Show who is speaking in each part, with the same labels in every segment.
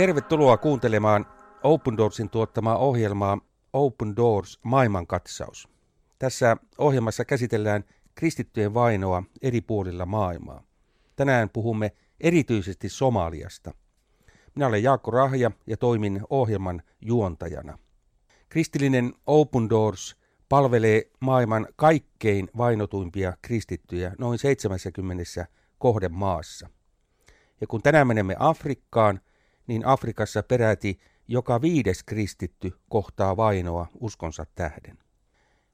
Speaker 1: Tervetuloa kuuntelemaan Open Doorsin tuottamaa ohjelmaa Open Doors maailmankatsaus. Tässä ohjelmassa käsitellään kristittyjen vainoa eri puolilla maailmaa. Tänään puhumme erityisesti Somaliasta. Minä olen Jaakko Rahja ja toimin ohjelman juontajana. Kristillinen Open Doors palvelee maailman kaikkein vainotuimpia kristittyjä noin 70 kohdemaassa. Ja kun tänään menemme Afrikkaan, niin Afrikassa peräti joka viides kristitty kohtaa vainoa uskonsa tähden.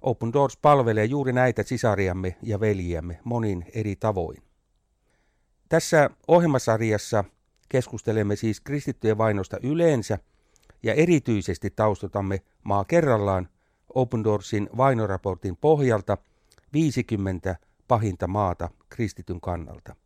Speaker 1: Open Doors palvelee juuri näitä sisariamme ja veljiämme monin eri tavoin. Tässä ohjelmasarjassa keskustelemme siis kristittyjen vainosta yleensä ja erityisesti taustotamme maa kerrallaan Open Doorsin vainoraportin pohjalta 50 pahinta maata kristityn kannalta.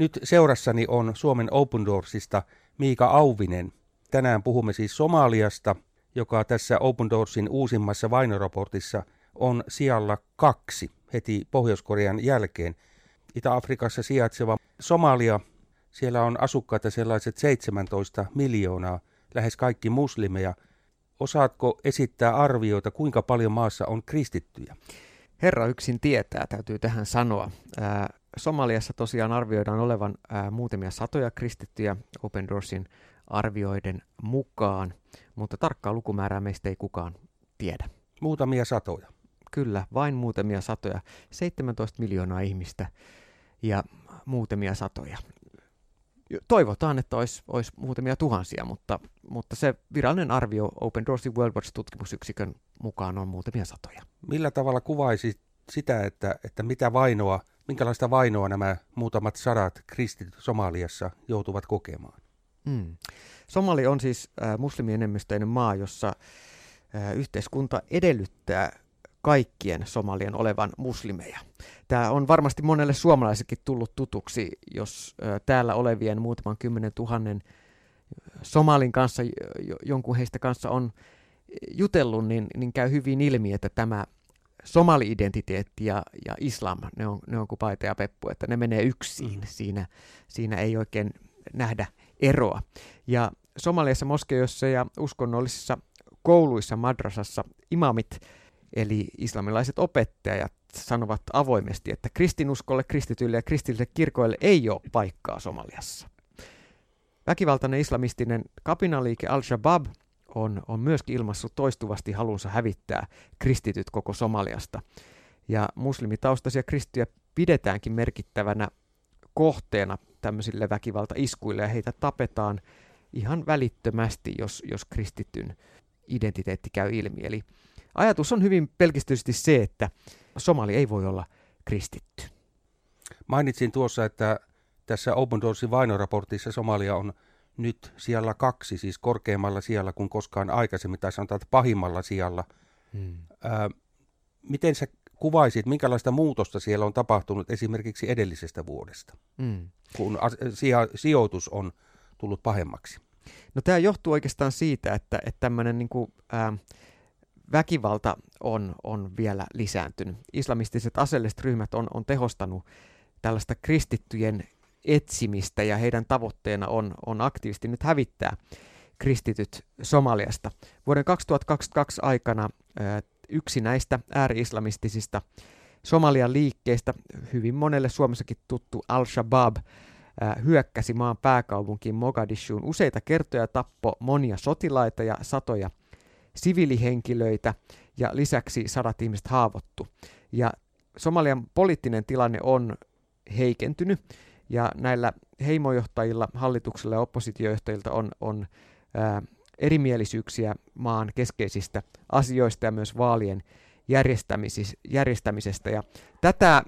Speaker 1: Nyt seurassani on Suomen Open Doorsista Miika Auvinen. Tänään puhumme siis Somaliasta, joka tässä Open Doorsin uusimmassa vainoraportissa on sijalla kaksi heti Pohjois-Korean jälkeen. Itä-Afrikassa sijaitseva Somalia, siellä on asukkaita sellaiset 17 miljoonaa, lähes kaikki muslimeja. Osaatko esittää arvioita, kuinka paljon maassa on kristittyjä?
Speaker 2: Herra yksin tietää, täytyy tähän sanoa. Somaliassa tosiaan arvioidaan olevan ää, muutamia satoja kristittyjä Open Doorsin arvioiden mukaan, mutta tarkkaa lukumäärää meistä ei kukaan tiedä.
Speaker 1: Muutamia satoja.
Speaker 2: Kyllä, vain muutamia satoja. 17 miljoonaa ihmistä ja muutamia satoja. Toivotaan, että olisi, olisi muutamia tuhansia, mutta, mutta se virallinen arvio Open Doorsin World Watch tutkimusyksikön mukaan on muutamia satoja.
Speaker 1: Millä tavalla kuvaisit sitä, että, että mitä vainoa minkälaista vainoa nämä muutamat sadat kristit Somaliassa joutuvat kokemaan?
Speaker 2: Mm. Somali on siis äh, muslimienemmistöinen maa, jossa äh, yhteiskunta edellyttää kaikkien somalien olevan muslimeja. Tämä on varmasti monelle suomalaisekin tullut tutuksi, jos äh, täällä olevien muutaman kymmenen tuhannen somalin kanssa, jonkun heistä kanssa on jutellut, niin, niin käy hyvin ilmi, että tämä somali-identiteetti ja, ja islam, ne on, ne on kuin paita ja peppu, että ne menee yksin. Mm. Siinä, siinä ei oikein nähdä eroa. Ja Somaliassa moskeijoissa ja uskonnollisissa kouluissa madrasassa imamit, eli islamilaiset opettajat, sanovat avoimesti, että kristinuskolle, kristityille ja kristillisille kirkoille ei ole paikkaa Somaliassa. Väkivaltainen islamistinen kapinaliike Al-Shabaab on, on myöskin ilmassut toistuvasti halunsa hävittää kristityt koko Somaliasta. Ja muslimitaustaisia kristittyjä pidetäänkin merkittävänä kohteena tämmöisille väkivaltaiskuille ja heitä tapetaan ihan välittömästi, jos, jos kristityn identiteetti käy ilmi. Eli ajatus on hyvin pelkistyisesti se, että Somali ei voi olla kristitty.
Speaker 1: Mainitsin tuossa, että tässä Open Doorsin vainoraportissa Somalia on nyt siellä kaksi, siis korkeammalla siellä kuin koskaan aikaisemmin, tai sanotaan, että pahimmalla siellä. Hmm. Ää, miten sä kuvaisit, minkälaista muutosta siellä on tapahtunut esimerkiksi edellisestä vuodesta, hmm. kun sija- sijoitus on tullut pahemmaksi?
Speaker 2: No tämä johtuu oikeastaan siitä, että, että tämmöinen niin kuin, ää, väkivalta on, on vielä lisääntynyt. Islamistiset aseelliset ryhmät on, on tehostanut tällaista kristittyjen etsimistä ja heidän tavoitteena on, on aktiivisesti nyt hävittää kristityt Somaliasta. Vuoden 2022 aikana yksi näistä ääri-islamistisista Somalian liikkeistä, hyvin monelle Suomessakin tuttu Al-Shabaab, hyökkäsi maan pääkaupunkiin Mogadishuun useita kertoja tappo monia sotilaita ja satoja siviilihenkilöitä ja lisäksi sadat ihmiset haavoittu. Ja Somalian poliittinen tilanne on heikentynyt ja näillä heimojohtajilla, hallituksella ja oppositiojohtajilta on, on ää, erimielisyyksiä maan keskeisistä asioista ja myös vaalien järjestämisestä. Ja tätä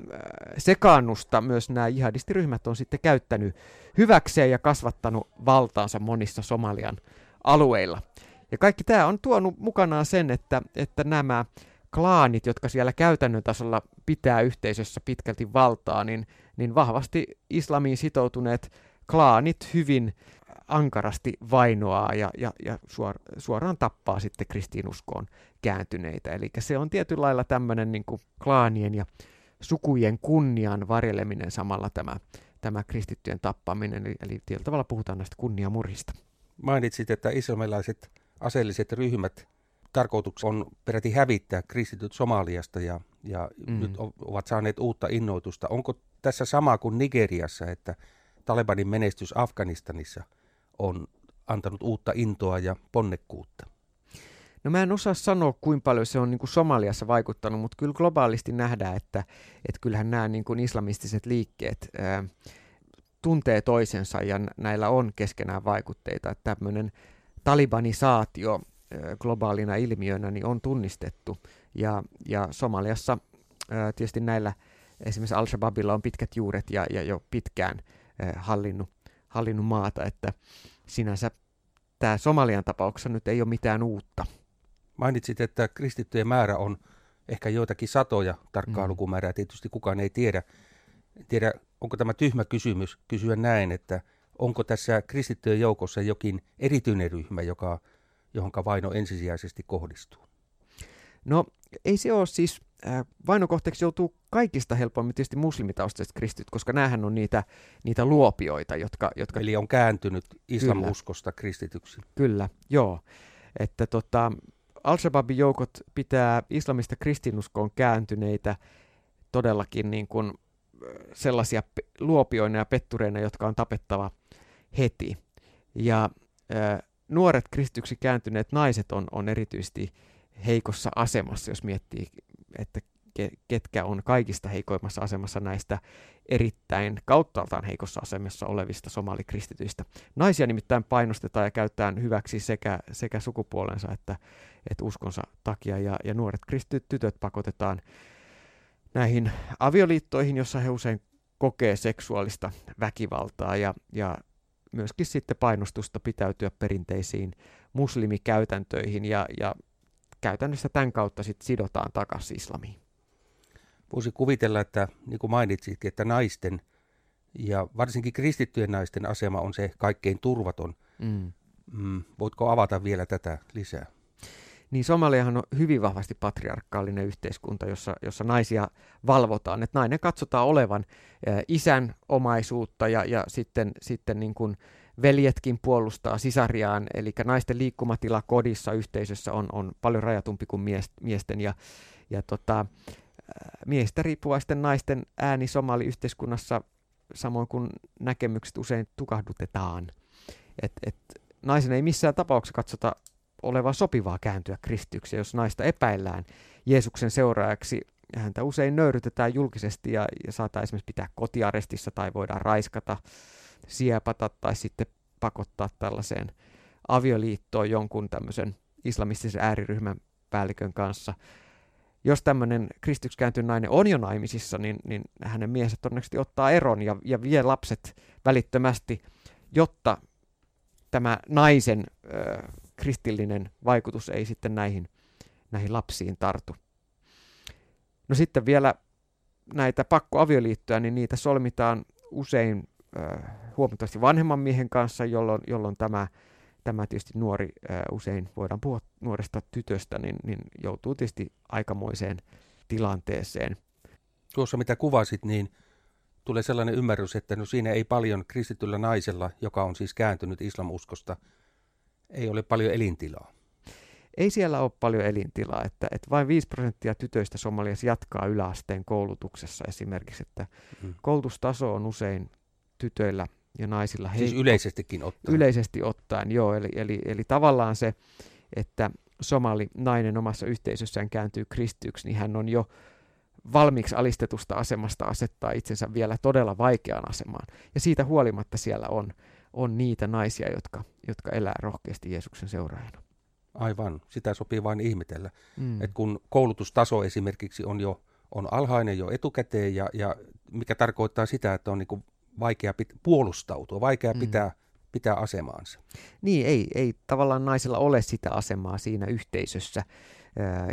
Speaker 2: sekaannusta myös nämä jihadistiryhmät on sitten käyttänyt hyväkseen ja kasvattanut valtaansa monissa Somalian alueilla. Ja kaikki tämä on tuonut mukanaan sen, että, että nämä klaanit, jotka siellä käytännön tasolla pitää yhteisössä pitkälti valtaa, niin, niin vahvasti islamiin sitoutuneet klaanit hyvin ankarasti vainoaa ja, ja, ja suor, suoraan tappaa sitten kristiinuskoon kääntyneitä. Eli se on tietyllä lailla tämmöinen niin klaanien ja sukujen kunnian varjeleminen samalla tämä, tämä kristittyjen tappaminen. Eli, eli tietyllä tavalla puhutaan näistä kunniamurhista.
Speaker 1: Mainitsit, että islamilaiset aseelliset ryhmät tarkoituksena on peräti hävittää kristityt Somaliasta ja, ja mm. nyt ovat saaneet uutta innoitusta. Onko tässä sama kuin Nigeriassa, että Talebanin menestys Afganistanissa on antanut uutta intoa ja ponnekkuutta?
Speaker 2: No mä en osaa sanoa, kuinka paljon se on niin kuin Somaliassa vaikuttanut, mutta kyllä globaalisti nähdään, että, että kyllähän nämä niin kuin islamistiset liikkeet ää, tuntee toisensa ja näillä on keskenään vaikutteita. Että tämmöinen talibanisaatio globaalina ilmiönä niin on tunnistettu ja, ja Somaliassa tietysti näillä esimerkiksi Al-Shabaabilla on pitkät juuret ja, ja jo pitkään ää, hallinnut, hallinnut maata, että sinänsä tämä Somalian tapauksessa nyt ei ole mitään uutta.
Speaker 1: Mainitsit, että kristittyjen määrä on ehkä joitakin satoja, tarkkaa mm. lukumäärää tietysti kukaan ei tiedä. tiedä, onko tämä tyhmä kysymys kysyä näin, että onko tässä kristittyjen joukossa jokin erityinen ryhmä, joka, johon vaino ensisijaisesti kohdistuu?
Speaker 2: No ei se ole siis, äh, vainokohteeksi joutuu kaikista helpommin tietysti muslimitaustaiset kristityt, koska näähän on niitä, niitä luopioita, jotka, jotka...
Speaker 1: Eli on kääntynyt islamuskosta kristityksi.
Speaker 2: Kyllä, joo. Että tota, Al-Shabaabin joukot pitää islamista kristinuskoon kääntyneitä todellakin niin kuin sellaisia luopioina ja pettureina, jotka on tapettava heti. Ja äh, nuoret kristyksi kääntyneet naiset on, on erityisesti heikossa asemassa, jos miettii, että ketkä on kaikista heikoimmassa asemassa näistä erittäin kauttaaltaan heikossa asemassa olevista somalikristityistä. Naisia nimittäin painostetaan ja käytetään hyväksi sekä, sekä sukupuolensa että, että uskonsa takia, ja, ja nuoret kristityt tytöt pakotetaan näihin avioliittoihin, jossa he usein kokee seksuaalista väkivaltaa ja, ja myöskin sitten painostusta pitäytyä perinteisiin muslimikäytäntöihin ja, ja käytännössä tämän kautta sitten sidotaan takaisin islamiin.
Speaker 1: Voisi kuvitella, että niin kuin mainitsitkin, että naisten ja varsinkin kristittyjen naisten asema on se kaikkein turvaton. Mm. Mm, voitko avata vielä tätä lisää?
Speaker 2: Niin Somaliahan on hyvin vahvasti patriarkaalinen yhteiskunta, jossa, jossa naisia valvotaan. Että nainen katsotaan olevan isän omaisuutta ja, ja sitten, sitten niin kuin veljetkin puolustaa sisariaan. Eli naisten liikkumatila kodissa, yhteisössä on, on paljon rajatumpi kuin miesten. Ja, ja tota, miehistä riippuvaisten naisten ääni somaliyhteiskunnassa, samoin kuin näkemykset usein tukahdutetaan. Et, et, naisen ei missään tapauksessa katsota olevan sopivaa kääntyä kristyksi, jos naista epäillään Jeesuksen seuraajaksi. Häntä usein nöyrytetään julkisesti ja, ja saattaa esimerkiksi pitää kotiarestissa tai voidaan raiskata, siepata tai sitten pakottaa tällaiseen avioliittoon jonkun tämmöisen islamistisen ääriryhmän päällikön kanssa – jos tämmöinen kristyksi kääntynyt nainen on jo naimisissa, niin, niin hänen miehensä todennäköisesti ottaa eron ja, ja vie lapset välittömästi, jotta tämä naisen ö, kristillinen vaikutus ei sitten näihin, näihin lapsiin tartu. No sitten vielä näitä pakkoavioliittoja, niin niitä solmitaan usein ö, huomattavasti vanhemman miehen kanssa, jolloin, jolloin tämä tämä tietysti nuori, usein voidaan puhua nuoresta tytöstä, niin, niin joutuu tietysti aikamoiseen tilanteeseen.
Speaker 1: Tuossa mitä kuvasit, niin tulee sellainen ymmärrys, että no siinä ei paljon kristityllä naisella, joka on siis kääntynyt islamuskosta, ei ole paljon elintilaa.
Speaker 2: Ei siellä ole paljon elintilaa, että, että vain 5 prosenttia tytöistä Somaliassa jatkaa yläasteen koulutuksessa esimerkiksi, että mm. koulutustaso on usein tytöillä ja naisilla
Speaker 1: heikko. Siis yleisestikin ottaen?
Speaker 2: Yleisesti ottaen, joo. Eli, eli, eli tavallaan se, että somali nainen omassa yhteisössään kääntyy kristyksi, niin hän on jo valmiiksi alistetusta asemasta asettaa itsensä vielä todella vaikeaan asemaan. Ja siitä huolimatta siellä on, on niitä naisia, jotka, jotka elää rohkeasti Jeesuksen seuraajana.
Speaker 1: Aivan, sitä sopii vain ihmetellä. Mm. että kun koulutustaso esimerkiksi on jo on alhainen jo etukäteen, ja, ja mikä tarkoittaa sitä, että on niin vaikea pit- puolustautua, vaikea mm. pitää, pitää asemaansa.
Speaker 2: Niin, ei, ei tavallaan naisilla ole sitä asemaa siinä yhteisössä.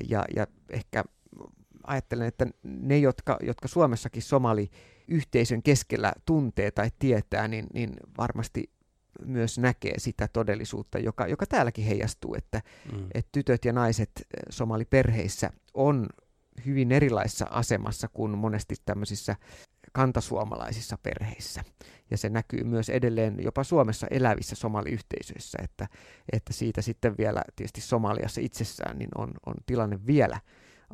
Speaker 2: Ja, ja ehkä ajattelen, että ne, jotka, jotka Suomessakin somali yhteisön keskellä tuntee tai tietää, niin, niin varmasti myös näkee sitä todellisuutta, joka, joka täälläkin heijastuu, että, mm. että tytöt ja naiset somaliperheissä on hyvin erilaisessa asemassa kuin monesti tämmöisissä kantasuomalaisissa perheissä. Ja se näkyy myös edelleen jopa Suomessa elävissä somaliyhteisöissä, että, että siitä sitten vielä tietysti Somaliassa itsessään niin on, on tilanne vielä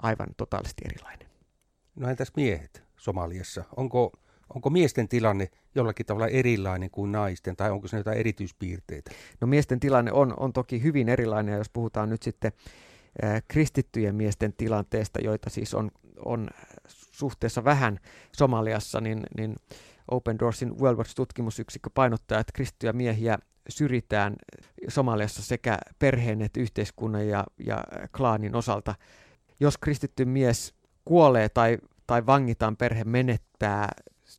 Speaker 2: aivan totaalisesti erilainen.
Speaker 1: No entäs miehet Somaliassa? Onko, onko miesten tilanne jollakin tavalla erilainen kuin naisten, tai onko se jotain erityispiirteitä?
Speaker 2: No miesten tilanne on, on toki hyvin erilainen, ja jos puhutaan nyt sitten äh, kristittyjen miesten tilanteesta, joita siis on, on suhteessa vähän Somaliassa, niin, niin Open Doorsin World Watch-tutkimusyksikkö painottaa, että kristittyjä miehiä syrjitään Somaliassa sekä perheen että yhteiskunnan ja, ja klaanin osalta. Jos kristitty mies kuolee tai, tai vangitaan, perhe menettää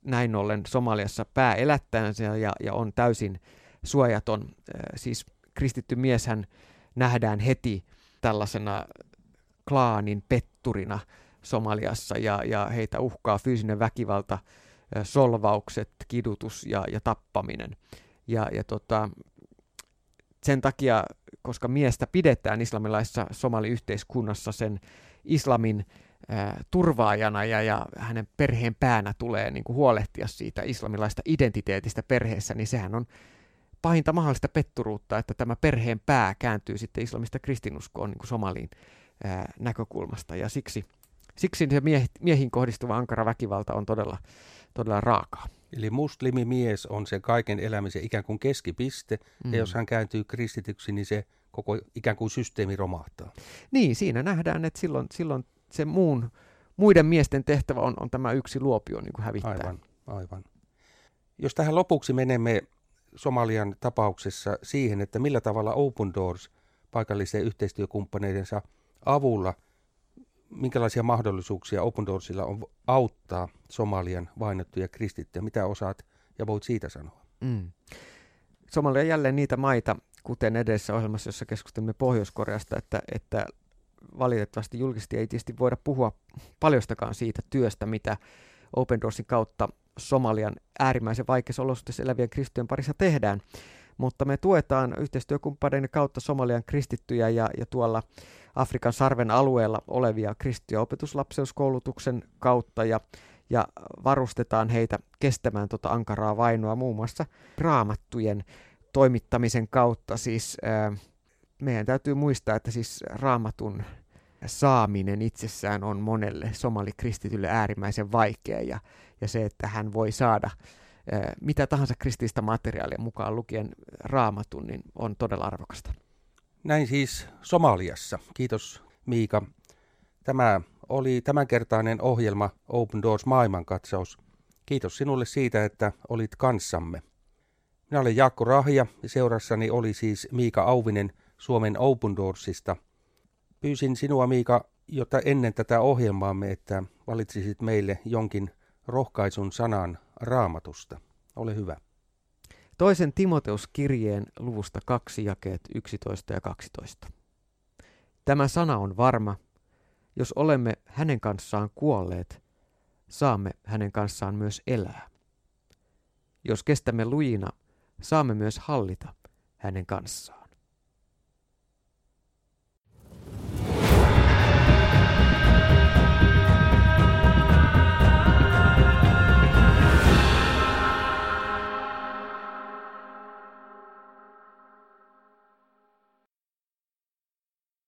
Speaker 2: näin ollen Somaliassa pääelättänsä ja, ja on täysin suojaton. Siis kristitty mieshän nähdään heti tällaisena klaanin petturina Somaliassa ja, ja heitä uhkaa fyysinen väkivalta, solvaukset, kidutus ja, ja tappaminen. Ja, ja tota, sen takia, koska miestä pidetään islamilaisessa somaliyhteiskunnassa sen islamin ää, turvaajana ja, ja hänen perheen päänä tulee niin kuin huolehtia siitä islamilaista identiteetistä perheessä, niin sehän on pahinta mahdollista petturuutta, että tämä perheen pää kääntyy sitten islamista kristinuskoon niin kuin somaliin ää, näkökulmasta. Ja siksi, siksi se miehi, miehiin kohdistuva ankara väkivalta on todella, todella raakaa.
Speaker 1: Eli muslimimies on se kaiken elämisen ikään kuin keskipiste, mm. ja jos hän kääntyy kristityksi, niin se koko ikään kuin systeemi romahtaa.
Speaker 2: Niin, siinä nähdään, että silloin, silloin se muun, muiden miesten tehtävä on, on tämä yksi luopio niin kuin hävittää.
Speaker 1: Aivan, aivan. Jos tähän lopuksi menemme Somalian tapauksessa siihen, että millä tavalla Open Doors paikallisten yhteistyökumppaneidensa avulla, minkälaisia mahdollisuuksia Open Doorsilla on auttaa Somalian vainottuja kristittyjä, mitä osaat ja voit siitä sanoa? Mm.
Speaker 2: Somalia on jälleen niitä maita, kuten edessä ohjelmassa, jossa keskustelimme Pohjois-Koreasta, että, että valitettavasti julkisesti ei tietysti voida puhua paljostakaan siitä työstä, mitä Open Doorsin kautta Somalian äärimmäisen vaikeassa olosuhteissa elävien kristittyjen parissa tehdään. Mutta me tuetaan yhteistyökumppaneiden kautta Somalian kristittyjä ja, ja tuolla Afrikan sarven alueella olevia kristittyjä opetuslapseuskoulutuksen kautta ja, ja varustetaan heitä kestämään tuota ankaraa vainoa muun muassa raamattujen toimittamisen kautta. Siis ää, meidän täytyy muistaa, että siis raamatun saaminen itsessään on monelle somalikristitylle äärimmäisen vaikea ja, ja se, että hän voi saada ää, mitä tahansa kristillistä materiaalia mukaan lukien raamatun, niin on todella arvokasta.
Speaker 1: Näin siis Somaliassa. Kiitos Miika. Tämä oli tämänkertainen ohjelma Open Doors maailmankatsaus. Kiitos sinulle siitä, että olit kanssamme. Minä olen Jaakko Rahja ja seurassani oli siis Miika Auvinen Suomen Open Doorsista. Pyysin sinua Miika, jotta ennen tätä ohjelmaamme, että valitsisit meille jonkin rohkaisun sanan raamatusta. Ole hyvä.
Speaker 2: Toisen Timoteuskirjeen luvusta kaksi jakeet 11 ja 12. Tämä sana on varma. Jos olemme hänen kanssaan kuolleet, saamme hänen kanssaan myös elää. Jos kestämme lujina, saamme myös hallita hänen kanssaan.